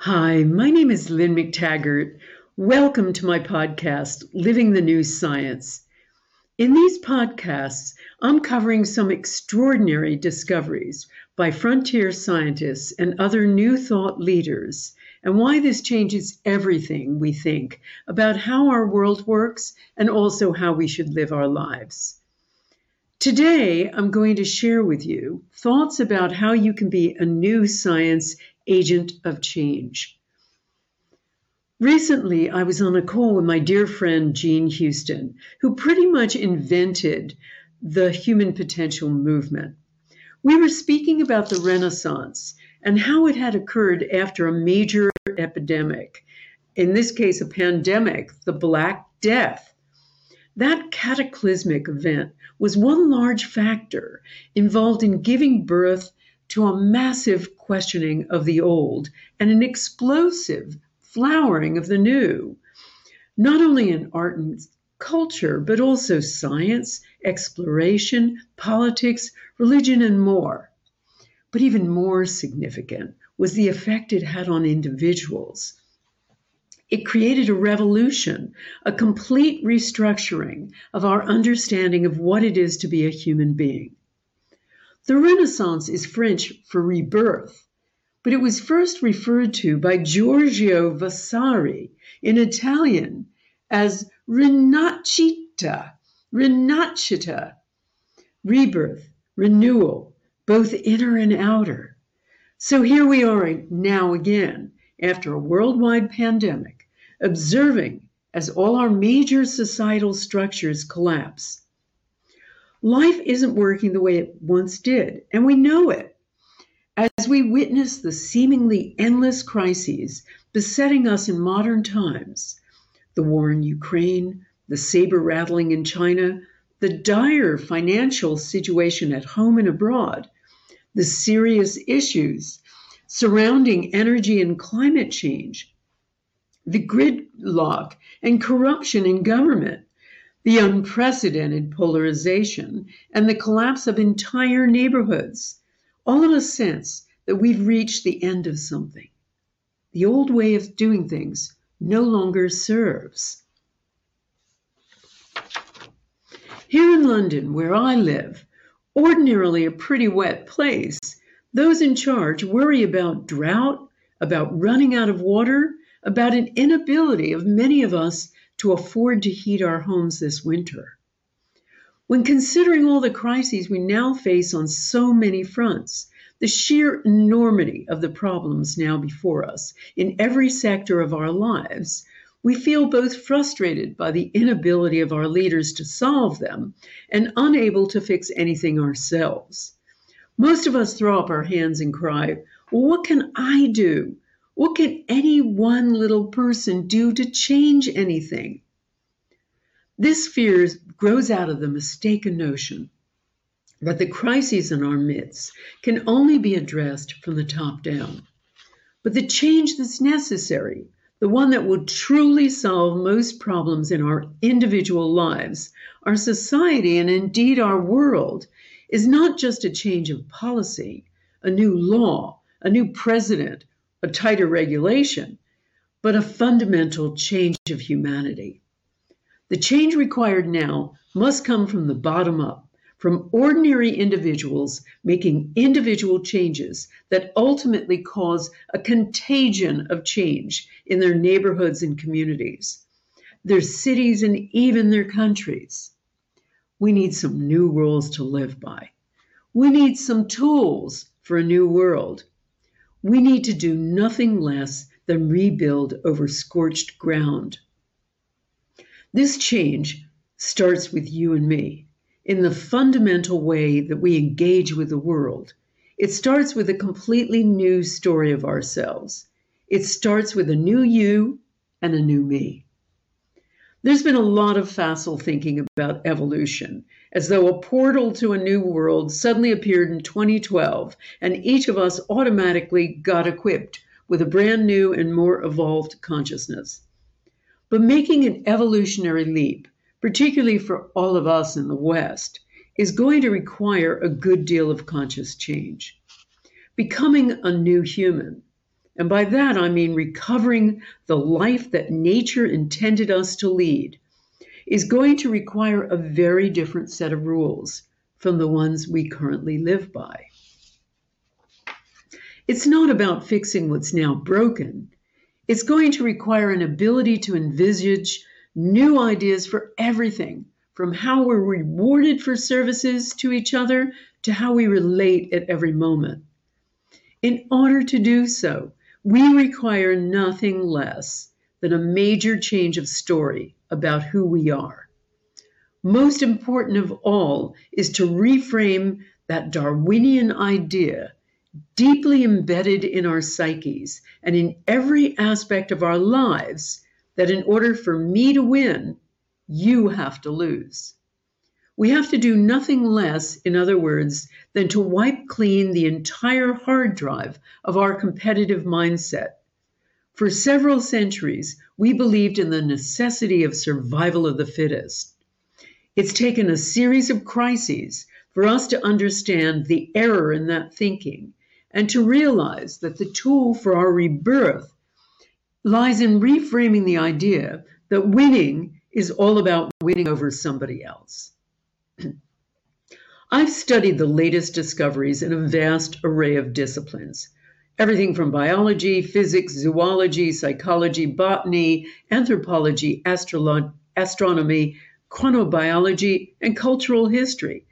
Hi, my name is Lynn McTaggart. Welcome to my podcast, Living the New Science. In these podcasts, I'm covering some extraordinary discoveries by frontier scientists and other new thought leaders, and why this changes everything we think about how our world works and also how we should live our lives. Today, I'm going to share with you thoughts about how you can be a new science agent of change. Recently, I was on a call with my dear friend Jean Houston, who pretty much invented the human potential movement. We were speaking about the Renaissance and how it had occurred after a major epidemic, in this case, a pandemic, the Black Death. That cataclysmic event was one large factor involved in giving birth to a massive questioning of the old and an explosive flowering of the new, not only in art and culture, but also science, exploration, politics, religion, and more. But even more significant was the effect it had on individuals. It created a revolution, a complete restructuring of our understanding of what it is to be a human being. The Renaissance is French for rebirth, but it was first referred to by Giorgio Vasari in Italian as rinascita, rinascita, rebirth, renewal, both inner and outer. So here we are now again, after a worldwide pandemic, observing as all our major societal structures collapse Life isn't working the way it once did, and we know it. As we witness the seemingly endless crises besetting us in modern times the war in Ukraine, the saber rattling in China, the dire financial situation at home and abroad, the serious issues surrounding energy and climate change, the gridlock and corruption in government, the unprecedented polarization, and the collapse of entire neighborhoods, all in a sense that we've reached the end of something. The old way of doing things no longer serves. Here in London, where I live, ordinarily a pretty wet place, those in charge worry about drought, about running out of water, about an inability of many of us to afford to heat our homes this winter. When considering all the crises we now face on so many fronts, the sheer enormity of the problems now before us in every sector of our lives, we feel both frustrated by the inability of our leaders to solve them and unable to fix anything ourselves. Most of us throw up our hands and cry, Well, what can I do? What can any one little person do to change anything? This fear grows out of the mistaken notion that the crises in our midst can only be addressed from the top down. But the change that's necessary, the one that will truly solve most problems in our individual lives, our society, and indeed our world, is not just a change of policy, a new law, a new president, a tighter regulation, but a fundamental change of humanity. The change required now must come from the bottom up, from ordinary individuals making individual changes that ultimately cause a contagion of change in their neighborhoods and communities, their cities, and even their countries. We need some new rules to live by. We need some tools for a new world we need to do nothing less than rebuild over scorched ground. This change starts with you and me in the fundamental way that we engage with the world. It starts with a completely new story of ourselves. It starts with a new you and a new me. There's been a lot of facile thinking about evolution, as though a portal to a new world suddenly appeared in 2012, and each of us automatically got equipped with a brand new and more evolved consciousness. But making an evolutionary leap, particularly for all of us in the West, is going to require a good deal of conscious change. Becoming a new human, and by that I mean recovering the life that nature intended us to lead, is going to require a very different set of rules from the ones we currently live by. It's not about fixing what's now broken. It's going to require an ability to envisage new ideas for everything, from how we're rewarded for services to each other to how we relate at every moment. In order to do so, we require nothing less than a major change of story about who we are. Most important of all is to reframe that Darwinian idea deeply embedded in our psyches and in every aspect of our lives that in order for me to win, you have to lose. We have to do nothing less, in other words, than to wipe clean the entire hard drive of our competitive mindset. For several centuries, we believed in the necessity of survival of the fittest. It's taken a series of crises for us to understand the error in that thinking and to realize that the tool for our rebirth lies in reframing the idea that winning is all about winning over somebody else. I've studied the latest discoveries in a vast array of disciplines. Everything from biology, physics, zoology, psychology, botany, anthropology, astrolo- astronomy, chronobiology, and cultural history.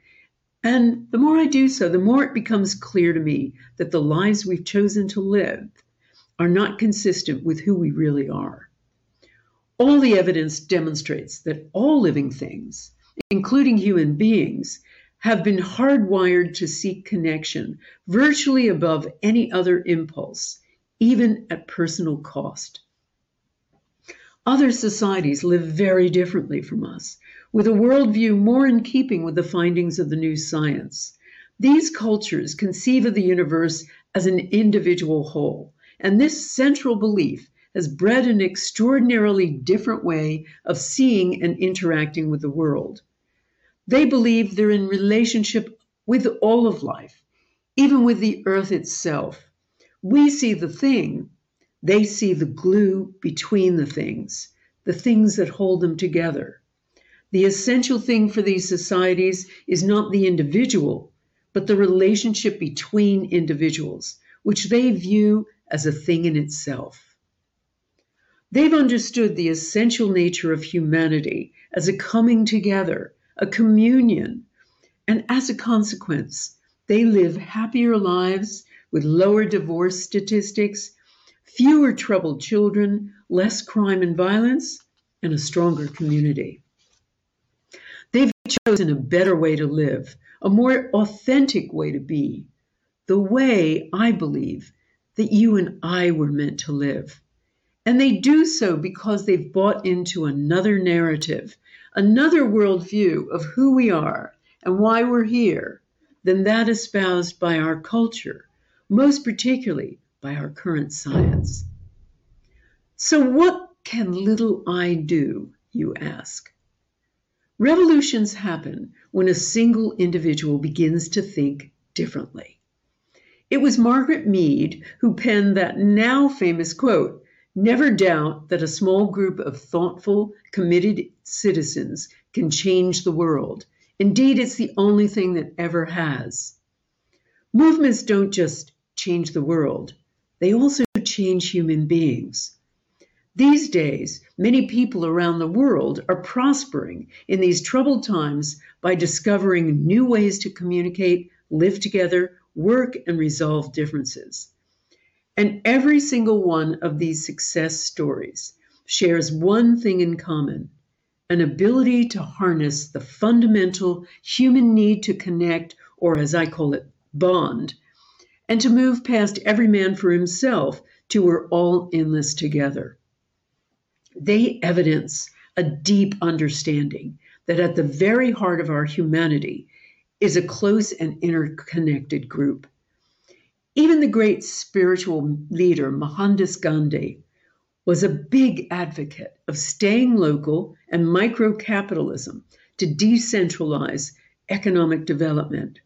And the more I do so, the more it becomes clear to me that the lives we've chosen to live are not consistent with who we really are. All the evidence demonstrates that all living things, including human beings, have been hardwired to seek connection virtually above any other impulse, even at personal cost. Other societies live very differently from us, with a worldview more in keeping with the findings of the new science. These cultures conceive of the universe as an individual whole, and this central belief has bred an extraordinarily different way of seeing and interacting with the world. They believe they're in relationship with all of life, even with the earth itself. We see the thing, they see the glue between the things, the things that hold them together. The essential thing for these societies is not the individual, but the relationship between individuals, which they view as a thing in itself. They've understood the essential nature of humanity as a coming together a communion. And as a consequence, they live happier lives with lower divorce statistics, fewer troubled children, less crime and violence, and a stronger community. They've chosen a better way to live, a more authentic way to be, the way I believe that you and I were meant to live. And they do so because they've bought into another narrative another worldview of who we are and why we're here than that espoused by our culture, most particularly by our current science. So, what can little I do, you ask? Revolutions happen when a single individual begins to think differently. It was Margaret Mead who penned that now famous quote Never doubt that a small group of thoughtful, committed citizens can change the world. Indeed, it's the only thing that ever has. Movements don't just change the world, they also change human beings. These days, many people around the world are prospering in these troubled times by discovering new ways to communicate, live together, work, and resolve differences. And every single one of these success stories shares one thing in common an ability to harness the fundamental human need to connect, or as I call it, bond, and to move past every man for himself to we're all in this together. They evidence a deep understanding that at the very heart of our humanity is a close and interconnected group. Even the great spiritual leader, Mohandas Gandhi, was a big advocate of staying local and micro capitalism to decentralize economic development.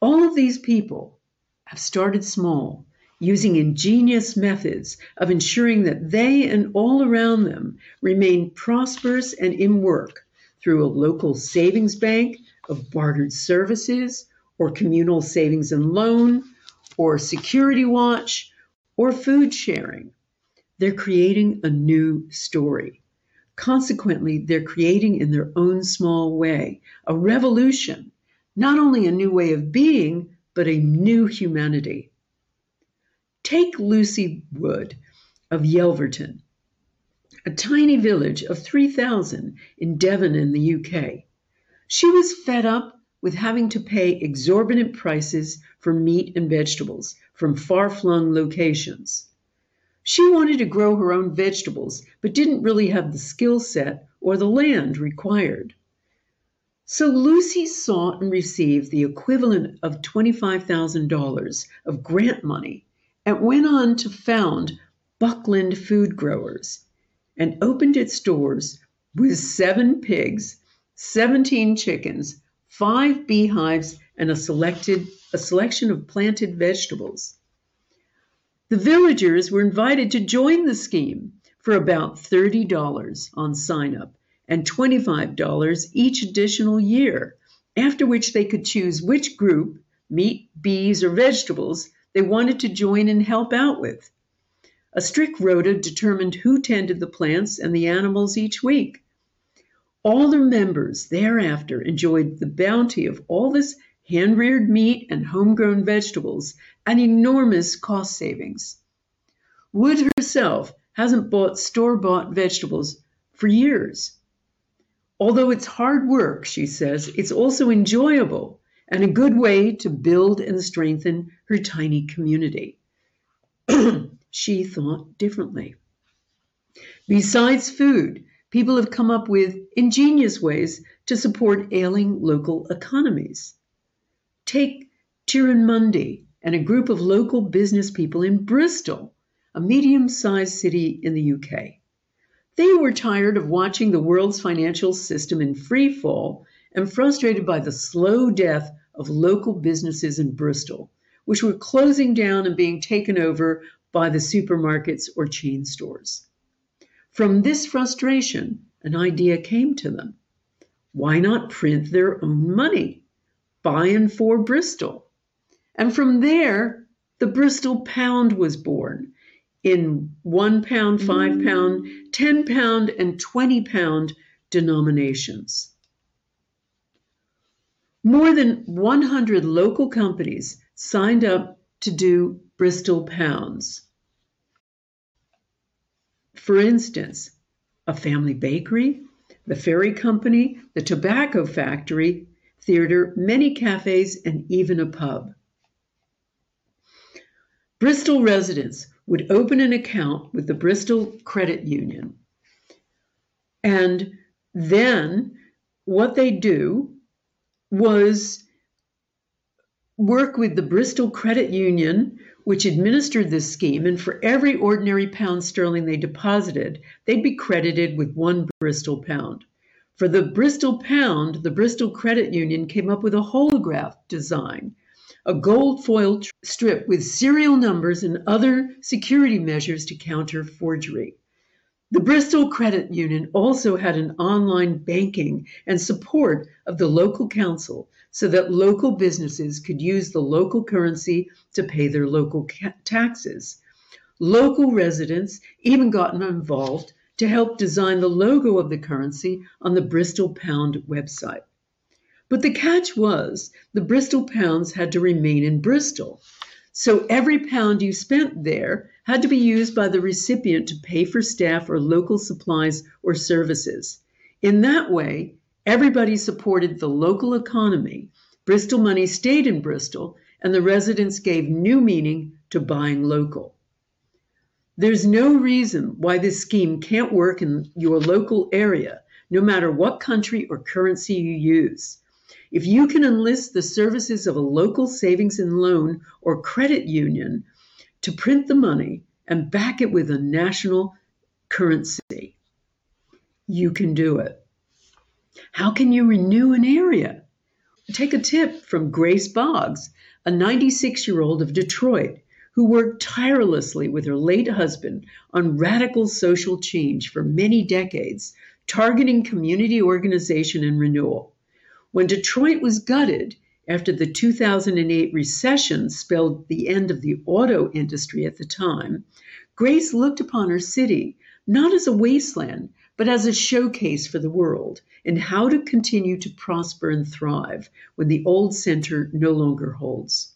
All of these people have started small using ingenious methods of ensuring that they and all around them remain prosperous and in work through a local savings bank of bartered services or communal savings and loan or security watch or food sharing. They're creating a new story. Consequently, they're creating in their own small way a revolution, not only a new way of being, but a new humanity. Take Lucy Wood of Yelverton, a tiny village of 3,000 in Devon in the UK. She was fed up with having to pay exorbitant prices for meat and vegetables from far flung locations. She wanted to grow her own vegetables, but didn't really have the skill set or the land required. So Lucy sought and received the equivalent of $25,000 of grant money and went on to found Buckland Food Growers and opened its doors with seven pigs 17 chickens, five beehives, and a, selected, a selection of planted vegetables. The villagers were invited to join the scheme for about $30 on sign up and $25 each additional year, after which they could choose which group, meat, bees, or vegetables, they wanted to join and help out with. A strict rota determined who tended the plants and the animals each week. All the members thereafter enjoyed the bounty of all this hand reared meat and homegrown vegetables and enormous cost savings. Wood herself hasn't bought store bought vegetables for years. Although it's hard work, she says, it's also enjoyable and a good way to build and strengthen her tiny community. she thought differently. Besides food, people have come up with ingenious ways to support ailing local economies. Take Ciaran Mundy and a group of local business people in Bristol, a medium sized city in the UK. They were tired of watching the world's financial system in free fall and frustrated by the slow death of local businesses in Bristol, which were closing down and being taken over by the supermarkets or chain stores. From this frustration, an idea came to them. Why not print their own money? By and for Bristol. And from there, the Bristol pound was born in one pound, five mm. pound, 10 pound, and 20 pound denominations. More than 100 local companies signed up to do Bristol pounds. For instance, a family bakery, the ferry company, the tobacco factory, theater, many cafes, and even a pub. Bristol residents would open an account with the Bristol Credit Union. And then what they do was work with the Bristol Credit Union which administered this scheme, and for every ordinary pound sterling they deposited, they'd be credited with one Bristol pound. For the Bristol pound, the Bristol Credit Union came up with a holograph design, a gold foil strip with serial numbers and other security measures to counter forgery. The Bristol Credit Union also had an online banking and support of the local council so that local businesses could use the local currency to pay their local taxes. Local residents even got involved to help design the logo of the currency on the Bristol Pound website. But the catch was the Bristol pounds had to remain in Bristol. So every pound you spent there had to be used by the recipient to pay for staff or local supplies or services. In that way, Everybody supported the local economy. Bristol money stayed in Bristol, and the residents gave new meaning to buying local. There's no reason why this scheme can't work in your local area, no matter what country or currency you use. If you can enlist the services of a local savings and loan or credit union to print the money and back it with a national currency, you can do it. How can you renew an area? Take a tip from Grace Boggs, a 96 year old of Detroit, who worked tirelessly with her late husband on radical social change for many decades, targeting community organization and renewal. When Detroit was gutted after the 2008 recession spelled the end of the auto industry at the time, Grace looked upon her city not as a wasteland, but as a showcase for the world in how to continue to prosper and thrive when the old center no longer holds.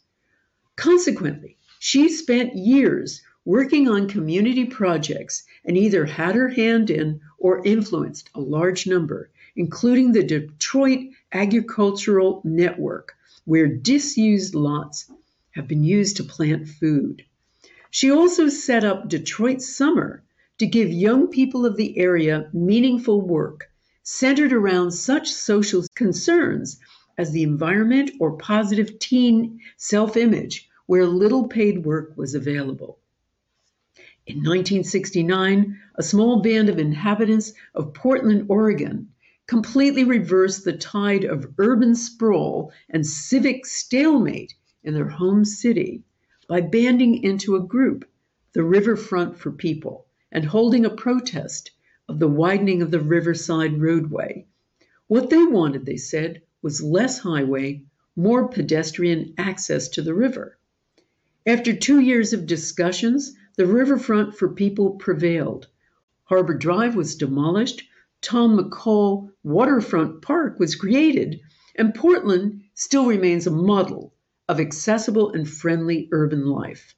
Consequently, she spent years working on community projects and either had her hand in or influenced a large number, including the Detroit Agricultural Network, where disused lots have been used to plant food. She also set up Detroit Summer to give young people of the area meaningful work centered around such social concerns as the environment or positive teen self image, where little paid work was available. In 1969, a small band of inhabitants of Portland, Oregon, completely reversed the tide of urban sprawl and civic stalemate in their home city by banding into a group, the Riverfront for People, and holding a protest of the widening of the Riverside roadway. What they wanted, they said, was less highway, more pedestrian access to the river. After two years of discussions, the Riverfront for People prevailed. Harbor Drive was demolished, Tom McCall Waterfront Park was created, and Portland still remains a model of accessible and friendly urban life.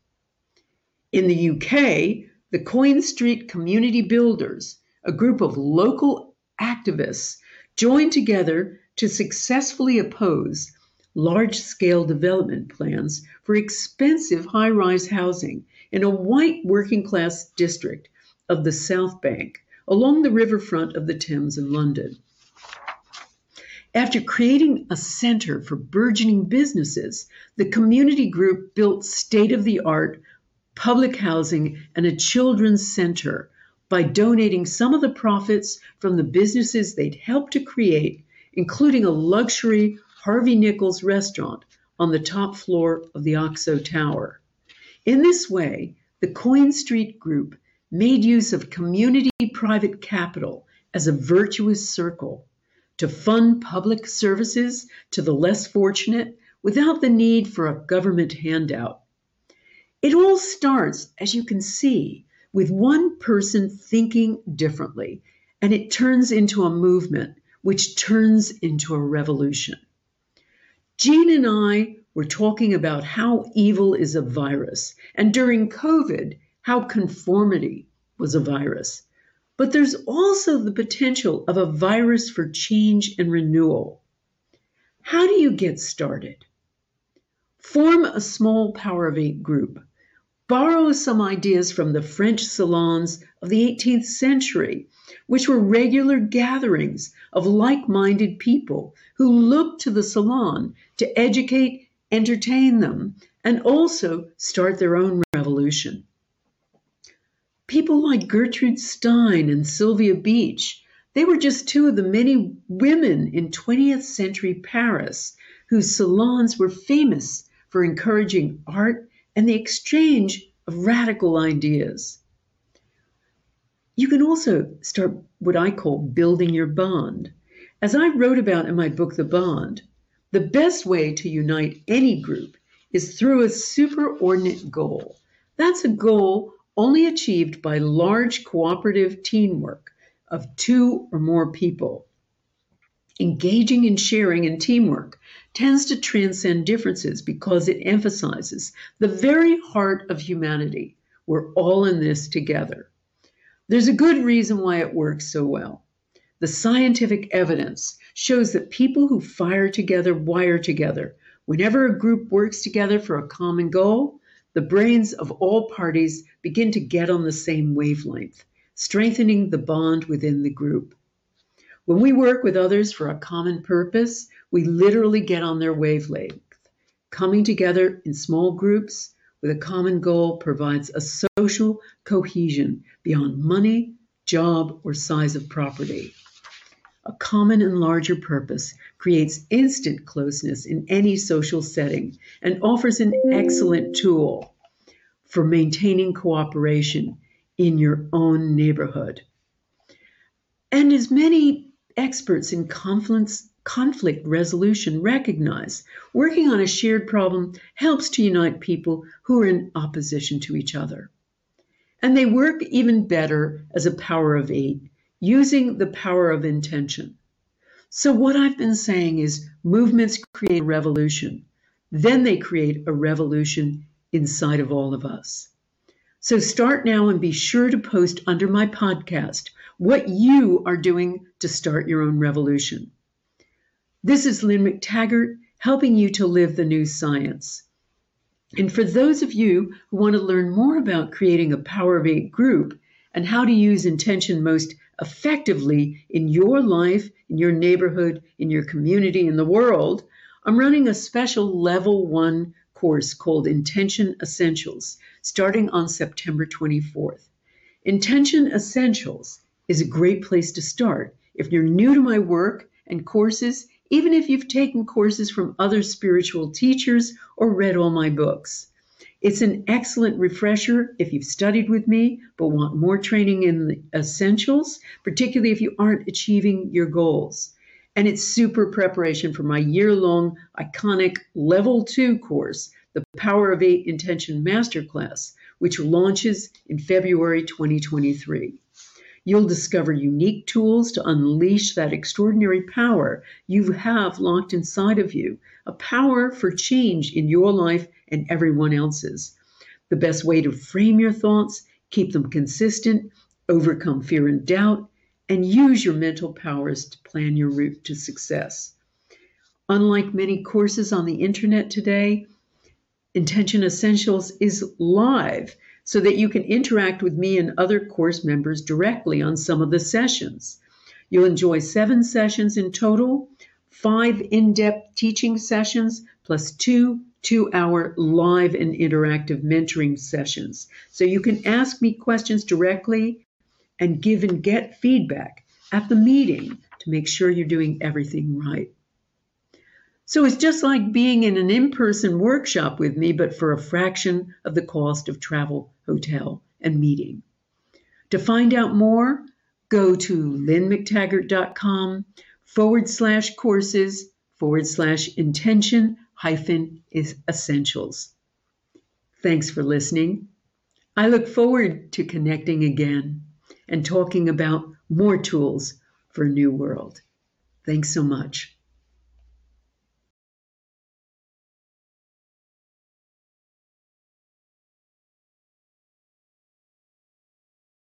In the UK, the Coin Street Community Builders, a group of local activists, joined together to successfully oppose large scale development plans for expensive high rise housing in a white working class district of the South Bank along the riverfront of the Thames in London. After creating a center for burgeoning businesses, the community group built state of the art public housing and a children's center by donating some of the profits from the businesses they'd helped to create, including a luxury Harvey Nichols restaurant on the top floor of the Oxo Tower. In this way, the Coin Street Group made use of community private capital as a virtuous circle to fund public services to the less fortunate without the need for a government handout. It all starts, as you can see, with one person thinking differently, and it turns into a movement, which turns into a revolution. Jean and I were talking about how evil is a virus, and during COVID, how conformity was a virus. But there's also the potential of a virus for change and renewal. How do you get started? Form a small Power of Eight group. Borrow some ideas from the French salons of the 18th century, which were regular gatherings of like minded people who looked to the salon to educate, entertain them, and also start their own revolution. People like Gertrude Stein and Sylvia Beach, they were just two of the many women in 20th century Paris whose salons were famous for encouraging art and the exchange of radical ideas. You can also start what I call building your bond. As I wrote about in my book, The Bond, the best way to unite any group is through a superordinate goal. That's a goal only achieved by large cooperative teamwork of two or more people. Engaging in sharing and teamwork tends to transcend differences because it emphasizes the very heart of humanity. We're all in this together. There's a good reason why it works so well. The scientific evidence shows that people who fire together wire together. Whenever a group works together for a common goal, the brains of all parties begin to get on the same wavelength, strengthening the bond within the group. When we work with others for a common purpose, we literally get on their wavelength. Coming together in small groups with a common goal provides a social cohesion beyond money, job, or size of property. A common and larger purpose creates instant closeness in any social setting and offers an excellent tool. for maintaining cooperation in your own neighborhood. And as many experts in conflict resolution recognize, working on a shared problem helps to unite people who are in opposition to each other. And they work even better as a power of eight, using the power of intention. So, what I've been saying is movements create a revolution, then they create a revolution inside of all of us. So start now and be sure to post under my podcast what you are doing to start your own revolution. This is Lynn McTaggart helping you to live the new science. And for those of you who want to learn more about creating a Power of Eight group and how to use intention most effectively in your life, in your neighborhood, in your community, in the world, I'm running a special level one course called Intention Essentials starting on September 24th. Intention Essentials is a great place to start if you're new to my work and courses, even if you've taken courses from other spiritual teachers or read all my books. It's an excellent refresher if you've studied with me but want more training in the essentials, particularly if you aren't achieving your goals and it's super preparation for my year long iconic level two course, the Power of Eight Intention Masterclass, which launches in February 2023. You'll discover unique tools to unleash that extraordinary power you have locked inside of you, a power for change in your life and everyone else's. The best way to frame your thoughts, keep them consistent, overcome fear and doubt, and use your mental powers to plan your route to success. Unlike many courses on the internet today, Intention Essentials is live so that you can interact with me and other course members directly on some of the sessions. You'll enjoy seven sessions in total, five in depth teaching sessions, plus two two hour live and interactive mentoring sessions. So you can ask me questions directly and give and get feedback at the meeting to make sure you're doing everything right. So it's just like being in an in person workshop with me, but for a fraction of the cost of travel, hotel, and meeting. To find out more, go to lynnmctaggart.com forward slash courses forward slash intention hyphen is essentials. Thanks for listening. I look forward to connecting again and talking about more tools for a new world. Thanks so much.